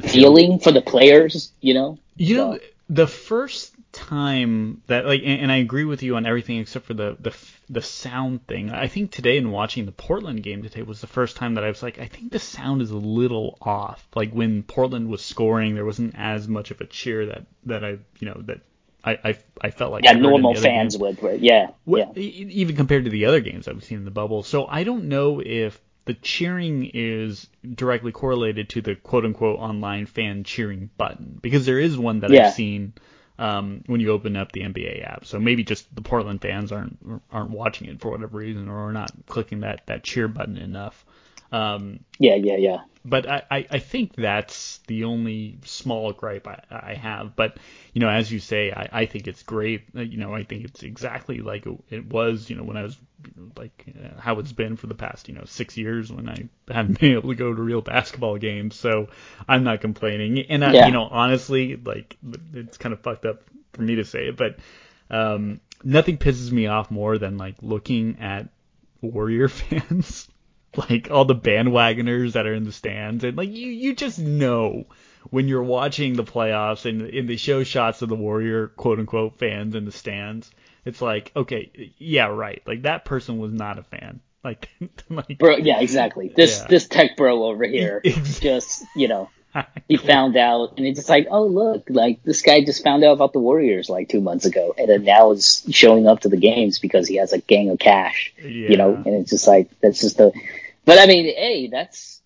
feeling for the players, you know? You know, the first time that like and, and, I agree with you on everything except for the the the sound thing. I think today in watching the Portland game today was the first time that I was like I think the sound is a little off. Like when Portland was scoring there wasn't as much of a cheer that that I you know that I I, I felt like yeah normal fans would yeah, what, yeah even compared to the other games I've seen in the bubble. So I don't know if the cheering is directly correlated to the quote unquote online fan cheering button because there is one that yeah. I've seen um, when you open up the NBA app. So maybe just the Portland fans aren't aren't watching it for whatever reason, or are not clicking that that cheer button enough. Um, yeah, yeah, yeah. But I, I, I think that's the only small gripe I, I have. But you know, as you say, I, I think it's great. Uh, you know, I think it's exactly like it was. You know, when I was like uh, how it's been for the past you know six years when I haven't [LAUGHS] been able to go to real basketball games. So I'm not complaining. And I, yeah. you know, honestly, like it's kind of fucked up for me to say it, but um, nothing pisses me off more than like looking at Warrior [LAUGHS] fans [LAUGHS] like all the bandwagoners that are in the stands and like you you just know when you're watching the playoffs and in the show shots of the Warrior quote unquote fans in the stands, it's like okay, yeah, right. Like that person was not a fan. [LAUGHS] Like, like bro, yeah, exactly. This yeah. this tech bro over [LAUGHS] here just you know he found out and it's just like, oh look, like this guy just found out about the Warriors like two months ago, and then now is showing up to the games because he has a gang of cash, yeah. you know, and it's just like that's just the. But I mean, hey, that's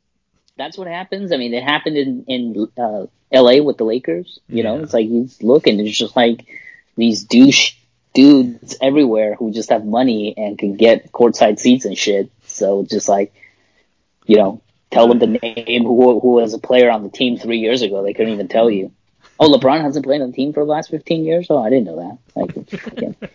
that's what happens. I mean, it happened in in uh, L.A. with the Lakers. You know, it's like he's looking. It's just like these douche dudes everywhere who just have money and can get courtside seats and shit. So just like, you know, tell them the name who who was a player on the team three years ago. They couldn't even tell you. Oh, LeBron hasn't played on the team for the last fifteen years. Oh, I didn't know that. Like,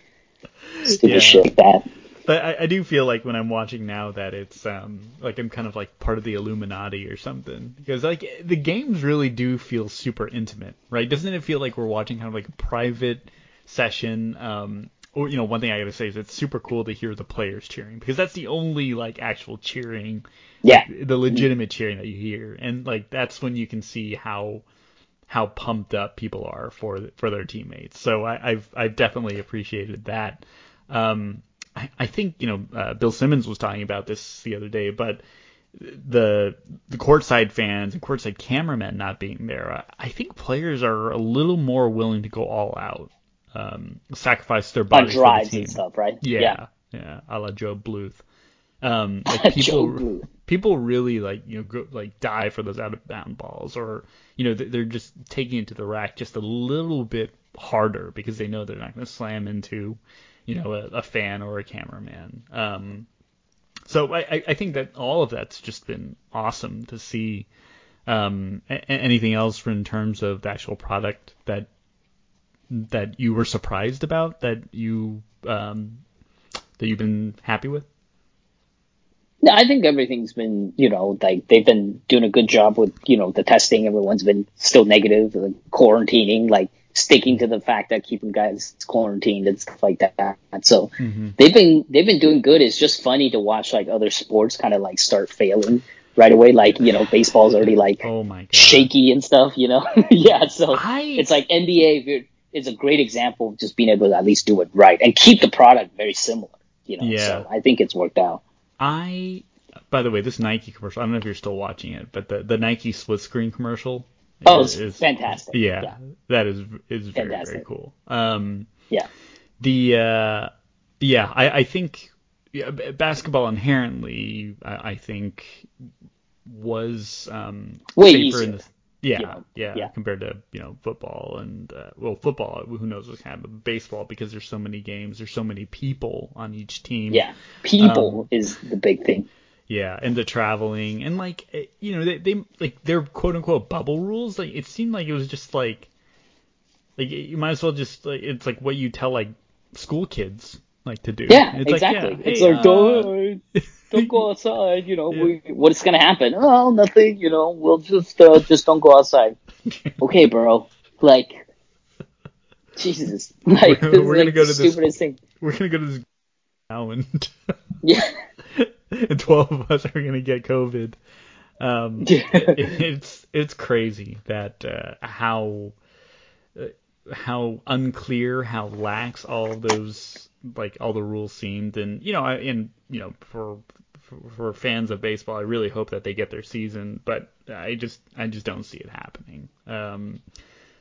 [LAUGHS] stupid Yeah. shit like that. But I, I do feel like when I'm watching now that it's um like I'm kind of like part of the Illuminati or something because like the games really do feel super intimate, right? Doesn't it feel like we're watching kind of like a private session? Um, or you know, one thing I gotta say is it's super cool to hear the players cheering because that's the only like actual cheering, Yeah. the legitimate cheering that you hear, and like that's when you can see how how pumped up people are for for their teammates. So I, I've I've definitely appreciated that. Um, I, I think you know uh, Bill Simmons was talking about this the other day, but the the courtside fans and courtside cameramen not being there, I, I think players are a little more willing to go all out, um, sacrifice their On bodies for the drives team. and stuff, right? Yeah, yeah, yeah a la Joe Bluth. Um, [LAUGHS] like people, people really like you know go, like die for those out of bound balls, or you know they- they're just taking it to the rack just a little bit harder because they know they're not going to slam into, you know, a, a fan or a cameraman. Um, so I, I- think that all of that's just been awesome to see. Um, anything else in terms of the actual product that that you were surprised about that you um, that you've been happy with? No, I think everything's been, you know, like they've been doing a good job with, you know, the testing. Everyone's been still negative, the quarantining, like sticking to the fact that keeping guys quarantined and stuff like that. So mm-hmm. they've been they've been doing good. It's just funny to watch like other sports kind of like start failing right away. Like you know, baseball's already like Oh my god! shaky and stuff. You know, [LAUGHS] yeah. So I- it's like NBA. It's a great example of just being able to at least do it right and keep the product very similar. You know, Yeah. so I think it's worked out. I, by the way, this Nike commercial. I don't know if you're still watching it, but the the Nike split screen commercial. Oh, is- it's fantastic. Yeah, Yeah. that is is very very cool. Um, Yeah. the uh, yeah, I I think yeah, basketball inherently, I, I think was um Way safer easier, in the yeah, you know, yeah, yeah. compared to you know football and uh, well football who knows what's kind of baseball because there's so many games there's so many people on each team Yeah. People Um, is the big thing. Yeah, and the traveling and like eh, you know they they like their quote unquote bubble rules. Like it seemed like it was just like like you might as well just like it's like what you tell like school kids like to do. Yeah, it's exactly. Like, yeah, it's hey, like uh, don't [LAUGHS] don't go outside. You know, Yeah. we, what's gonna happen? Oh, nothing. You know, we'll just uh, just don't go outside. [LAUGHS] okay, bro. Like, Jesus. [LAUGHS] Like, We're- this we're like gonna go the to this- thing. we're gonna go to this now and Yeah. And [LAUGHS] twelve of us are gonna get COVID. Um, [LAUGHS] it- it's it's crazy that uh, how uh, how unclear, how lax all those like all the rules seemed, and you know, I, and you know, for, for for fans of baseball, I really hope that they get their season, but I just I just don't see it happening. Um,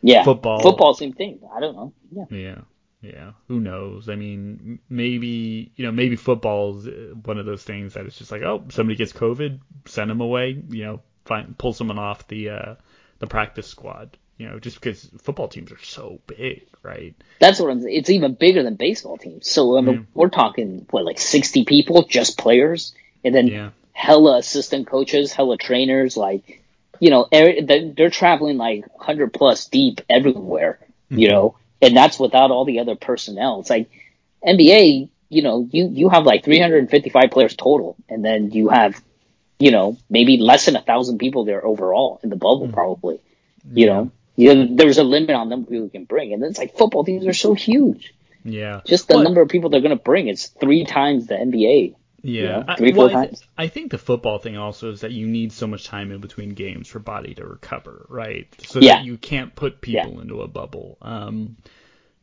Yeah. Football. Football, same thing. I don't know. Yeah. yeah, yeah. Who knows? I mean, maybe you know, maybe football's uh, one of those things that it's just like, oh, somebody gets COVID, send them away. You know, find pull someone off the uh, the practice squad. You know, just because football teams are so big, right? That's what I'm. It's even bigger than baseball teams. So I mean, Yeah. we're talking what like 60 people, just players, and then Yeah. hella assistant coaches, hella trainers. Like, you know, they're they're traveling like 100 plus deep everywhere. Mm-hmm. You know, and that's without all the other personnel. It's like NBA. You know, you you have like 355 players total, and then you have, you know, maybe less than a thousand people there overall in the bubble, Mm-hmm. probably. You know. You know, there's a limit on them people can bring, and then it's like football teams are so huge Yeah. just the Well, number of people they're going to bring is three times the NBA. Yeah, know, I- three, well, four I, times. I think the football thing also is that you need so much time in between games for body to recover, right? So Yeah. that you can't put people into a bubble. Um,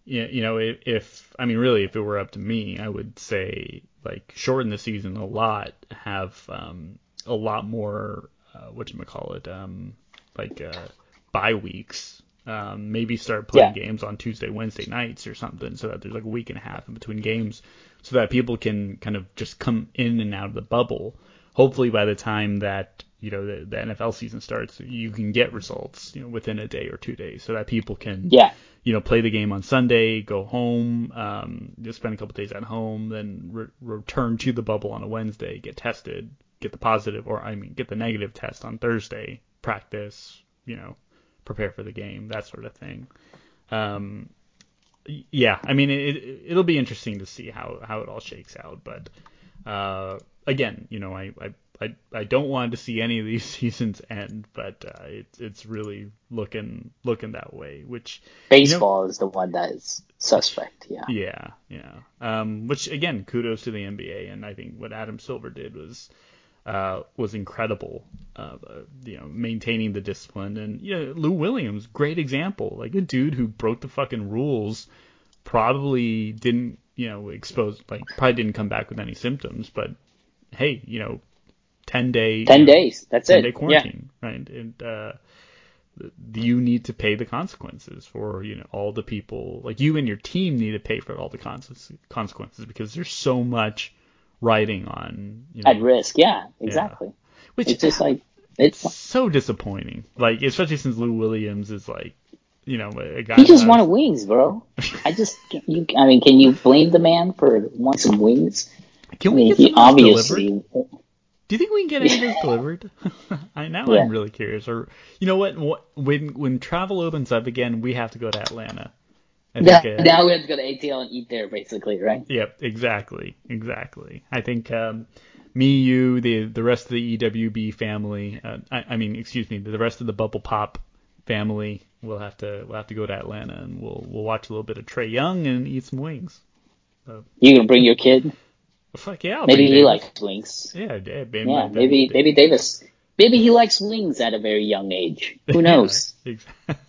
yeah, you know, if, if I mean, really, if it were up to me, I would say like shorten the season a lot, have um, a lot more uh, what you call it, um, like uh, bye weeks. Um, maybe start playing Yeah. games on Tuesday, Wednesday nights or something, so that there's like a week and a half in between games, so that people can kind of just come in and out of the bubble. Hopefully, by the time that you know the, the NFL season starts, you can get results you know within a day or two days, so that people can Yeah. you know play the game on Sunday, go home, um, just spend a couple days at home, then re- return to the bubble on a Wednesday, get tested, get the positive or I mean get the negative test on Thursday, practice, you know, prepare for the game, that sort of thing. Um, yeah, I mean it, it it'll be interesting to see how how it all shakes out, but uh, again, you know, I, I I I don't want to see any of these [LAUGHS] seasons end, but uh, it's it's really looking looking that way, which Baseball is the one that is suspect. Yeah. yeah, yeah. Um, which again, kudos to the NBA, and I think what Adam Silver did was uh, was incredible. Uh, you know, maintaining the discipline, and you know, Lou Williams, great example, like a dude who broke the fucking rules, probably didn't, you know, expose, like probably didn't come back with any symptoms, but hey, you know, ten day, Ten days. That's 10 it. day Yeah. quarantine, right? And uh, you need to pay the consequences for you know all the people like you and your team need to pay for all the conse- consequences because there's so much riding on you know At risk. Yeah. Exactly. which It's just like it's. so disappointing like especially since Lou Williams is like you know a guy He just wanted wings, bro. I just, [LAUGHS] you. I mean, can you blame the man for wanting some wings? can I we mean, get he obviously. delivered? do you think we can get any of those delivered [LAUGHS] I now Yeah. I'm really curious or you know what, what when when travel opens up again we have to go to Atlanta Uh, now we have to go to ATL and eat there, basically, right? Yep, exactly, exactly. I think um, me, you, the the rest of the EWB family, uh, I, I mean, excuse me, the rest of the Bubble Pop family, we'll have to we'll have to go to Atlanta and we'll we'll watch a little bit of Trae Young and eat some wings. You gonna bring your kid? Fuck yeah, I'll Maybe he Davis. likes wings. Yeah, yeah, maybe, Yeah, maybe maybe Davis. Maybe he likes wings at a very young age. Who [LAUGHS] knows? Exactly. [LAUGHS]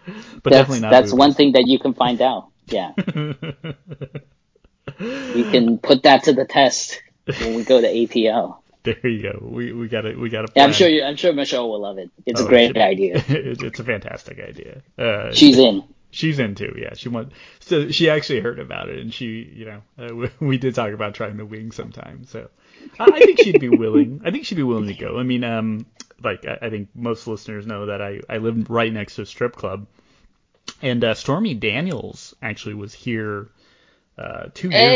[LAUGHS] but that's definitely not. that's one thing that you can find out. Yeah, [LAUGHS] you can put that to the test when we go to ATL. There you go. We we got it. we got to. Yeah, I'm sure you, I'm sure Michelle will love it. It's Oh, a great [LAUGHS] idea. it, it's a fantastic idea. Uh, She's in. She's in too, yeah. She want so she actually heard about it, and she, you know, uh, we, we did talk about trying the wing sometime. So I, I think she'd be willing. I think she'd be willing to go. I mean, um, like I, I think most listeners know that I I live right next to a strip club, and uh, Stormy Daniels actually was here uh, two years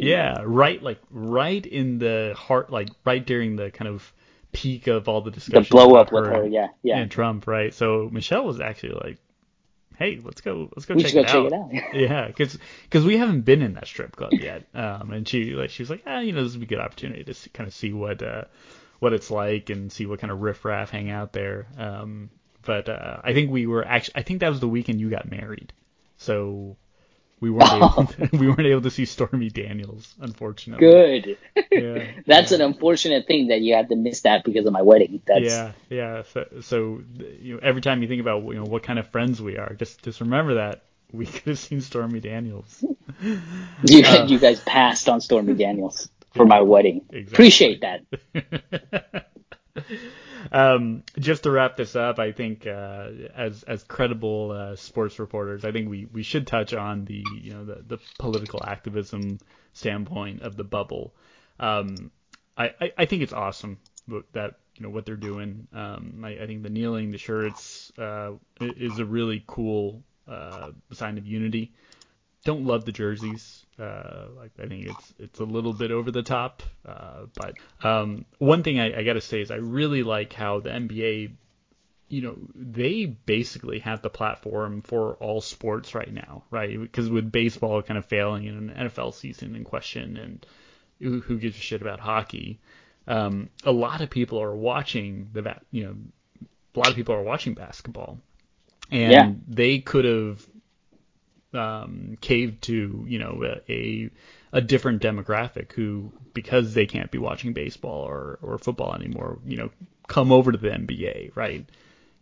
ago. Yeah, right, like right in the heart, like right during the kind of peak of all the The discussion. blow about up with her. Yeah, yeah. and Trump, right? So Michelle was actually like, "Hey, let's go, let's go We check, should it, go out. check it out. [LAUGHS] yeah, because we haven't been in that strip club yet. Um, and she like she was like, ah, you know, this would be a good opportunity to see, kind of see what uh what it's like and see what kind of riffraff hang out there. Um, but uh, I think we were actually, I think that was the weekend you got married, so. We weren't able [LAUGHS] [LAUGHS] we weren't able to see Stormy Daniels, unfortunately. Good. [LAUGHS] Yeah. That's an unfortunate thing that you had to miss that because of my wedding. That's Yeah, yeah. So, so you know, every time you think about you know what kind of friends we are, just just remember that we could have seen Stormy Daniels. you Uh, you guys passed on Stormy Daniels for my wedding. Exactly. Appreciate that. [LAUGHS] um, just to wrap this up, I think uh, as as credible uh, sports reporters, I think we, we should touch on the you know the, the political activism standpoint of the bubble. Um, I, I, I think it's awesome that you know what they're doing. Um, I, I think the kneeling, the shirts, uh, is a really cool uh, sign of unity. Don't love the jerseys. Uh, like I think it's it's a little bit over the top. Uh, but um, one thing I, I got to say is I really like how the NBA, you know, they basically have the platform for all sports right now, right? Because with baseball kind of failing and an NFL season in question, and who, who gives a shit about hockey? Um, a lot of people are watching the, you know, a lot of people are watching basketball, and Yeah. they could have um, caved to you know a, a different demographic who because they can't be watching baseball or or football anymore you know come over to the NBA right?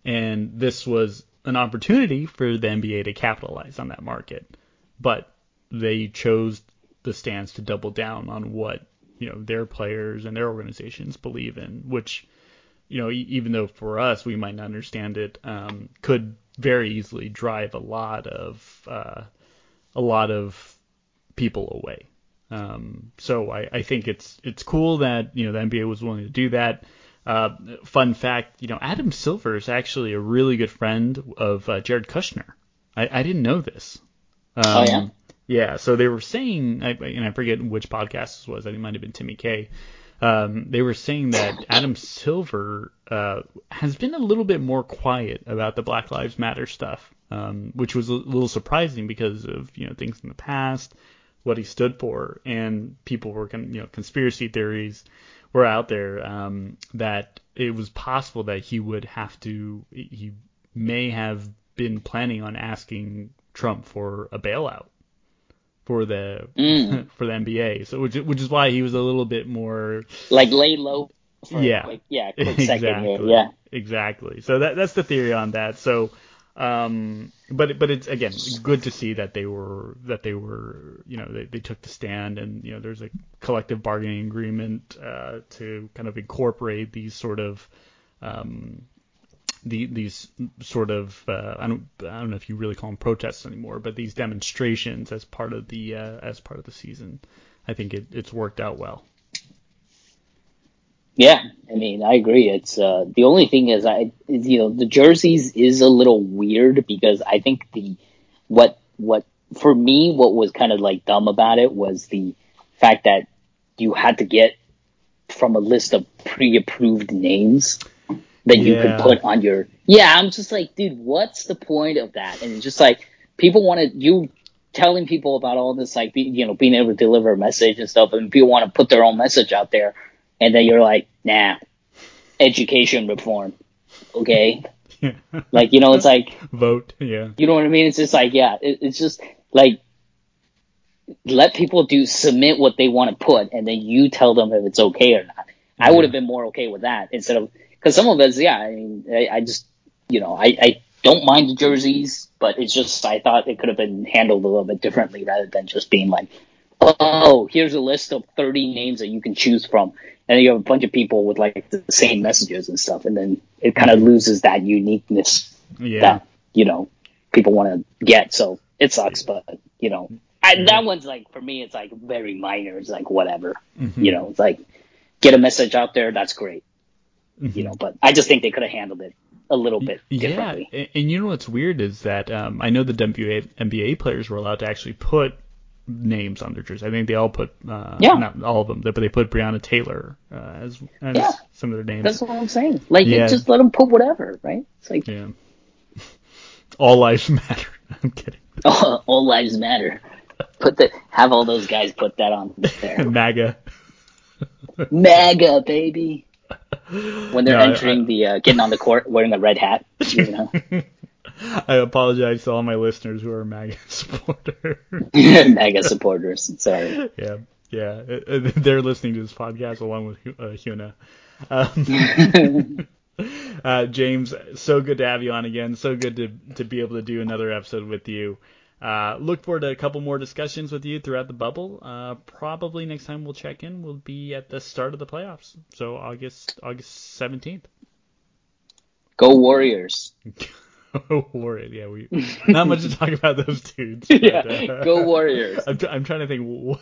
And this was an opportunity for the NBA to capitalize on that market but they chose the stance to double down on what you know their players and their organizations believe in which you know, even though for us we might not understand it, um, could very easily drive a lot of uh, a lot of people away. Um, so I, I think it's it's cool that you know the NBA was willing to do that. Uh, fun fact, you know, Adam Silver is actually a really good friend of uh, Jared Kushner. I, I didn't know this. Um, Oh, yeah? Yeah. So they were saying, I, and I forget which podcast this was. I think it might have been Timmy K. Um, they were saying that Adam Silver uh, has been a little bit more quiet about the Black Lives Matter stuff, um, which was a little surprising because of you know things in the past, what he stood for, and people were con- you know conspiracy theories were out there um, that it was possible that he would have to he may have been planning on asking Trump for a bailout for the Mm. [LAUGHS] for the NBA. So which which is why he was a little bit more Like lay low. For Yeah. Quick, yeah. [LAUGHS] Quick second exactly Yeah. exactly. So that that's the theory on that. So um but but it's again good to see that they were that they were you know they, they took the stand and you know there's a collective bargaining agreement uh to kind of incorporate these sort of um the, these sort of uh, I don't I don't know if you really call them protests anymore, but these demonstrations as part of the uh, as part of the season. I think it, it's worked out well. Yeah, I mean, I agree. It's uh, the only thing is, I is, you know the jerseys is a little weird because I think the what what for me what was kind of like dumb about it was the fact that you had to get from a list of pre-approved names that you Yeah. could put on your. Yeah, I'm just like, dude, what's the point of that? And it's just like people want to you telling people about all this, like be, you know, being able to deliver a message and stuff, and people want to put their own message out there, and then you're like, nah, education reform, okay? [LAUGHS] Like you know, it's like Vote, yeah. you know what I mean? It's just like, yeah, it, it's just like let people do submit what they want to put, and then you tell them if it's okay or not. I would have been more okay with that instead of because some of us, yeah, I mean, I, I just you know, I, I don't mind the jerseys, but it's just I thought it could have been handled a little bit differently rather than just being like, oh, here's a list of 30 names that you can choose from, and you have a bunch of people with like the same messages and stuff, and then it kind of loses that uniqueness Yeah. that you know people want to get. So it sucks, but you know, I, that one's like for me, it's like very minor. It's like whatever, Mm-hmm. you know. It's like get a message out there. That's great, you know. But I just think they could have handled it a little bit Yeah, differently. and, and you know what's weird is that um, I know the WNBA NBA players were allowed to actually put names on their jerseys. I think they all put, uh, Yeah. not all of them, but they put Breonna Taylor uh, as, as Yeah. some of their names. That's what I'm saying. Like, Yeah. just let them put whatever, right? It's like yeah. [LAUGHS] All lives matter. [LAUGHS] I'm kidding. [LAUGHS] all, all lives matter. Put the have all those guys put that on there. MAGA. MAGA baby. When they're No, I- entering the uh, getting on the court wearing a red hat, you [LAUGHS] know. I apologize to all my listeners who are MAGA [LAUGHS] supporters. [LAUGHS] MAGA supporters. Sorry. yeah, yeah, Uh, uh, they're listening to this podcast along with uh, Hyuna. Um, uh, James, so good to have you on again. So good to to be able to do another episode with you. Uh, look forward to a couple more discussions with you throughout the bubble. Uh, probably next time we'll check in will be at the start of the playoffs, so August August seventeenth. Go Warriors. [LAUGHS] go Warriors, yeah, we not much to talk about those dudes. [LAUGHS] Yeah, but, uh, go Warriors. [LAUGHS] I'm, I'm trying to think. What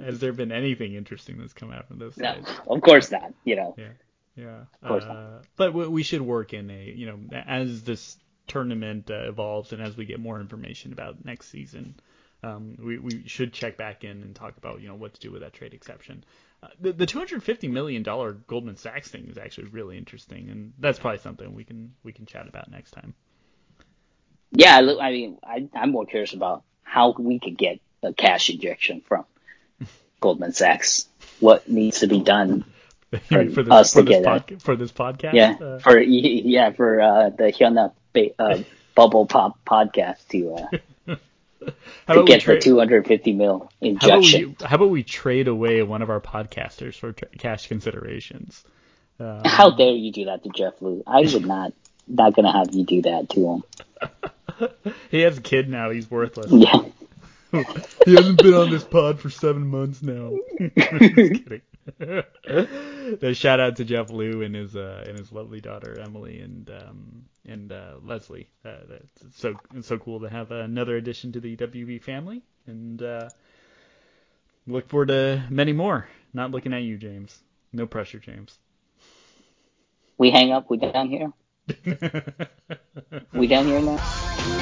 has there been anything interesting that's come out from those No, of course not. You know. Yeah, yeah. Of course Uh, but we we should work in a you know as this tournament uh, evolves and as we get more information about next season, um, we we should check back in and talk about you know what to do with that trade exception. Uh, the the 250 million dollar Goldman Sachs thing is actually really interesting, and that's probably something we can we can chat about next time. Yeah, I mean, I, I'm more curious about how we could get a cash injection from [LAUGHS] Goldman Sachs. What needs to be done? [LAUGHS] for, For this, us for, to this get pod, for this podcast. Yeah, Uh, for [LAUGHS] yeah for uh, the Hyuna ba- uh, Bubble Pop podcast to uh, [LAUGHS] how to about we get the 250 mil How about, injection. we, how about we trade away one of our podcasters for tra- cash considerations? Um, How dare you do that to Jeff Liu? I would not not gonna have you do that to him. [LAUGHS] he has a kid now. He's worthless. Yeah. [LAUGHS] he hasn't been on this pod for seven months now. Just kidding. [LAUGHS] the shout out to Jeff Liu and his uh, and his lovely daughter Emily and um, and uh, Leslie. Uh, that's so it's so cool to have another addition to the WB family, and uh, look forward to many more. Not looking at you, James. No pressure, James. We hang up. We down here. [LAUGHS] we down here now.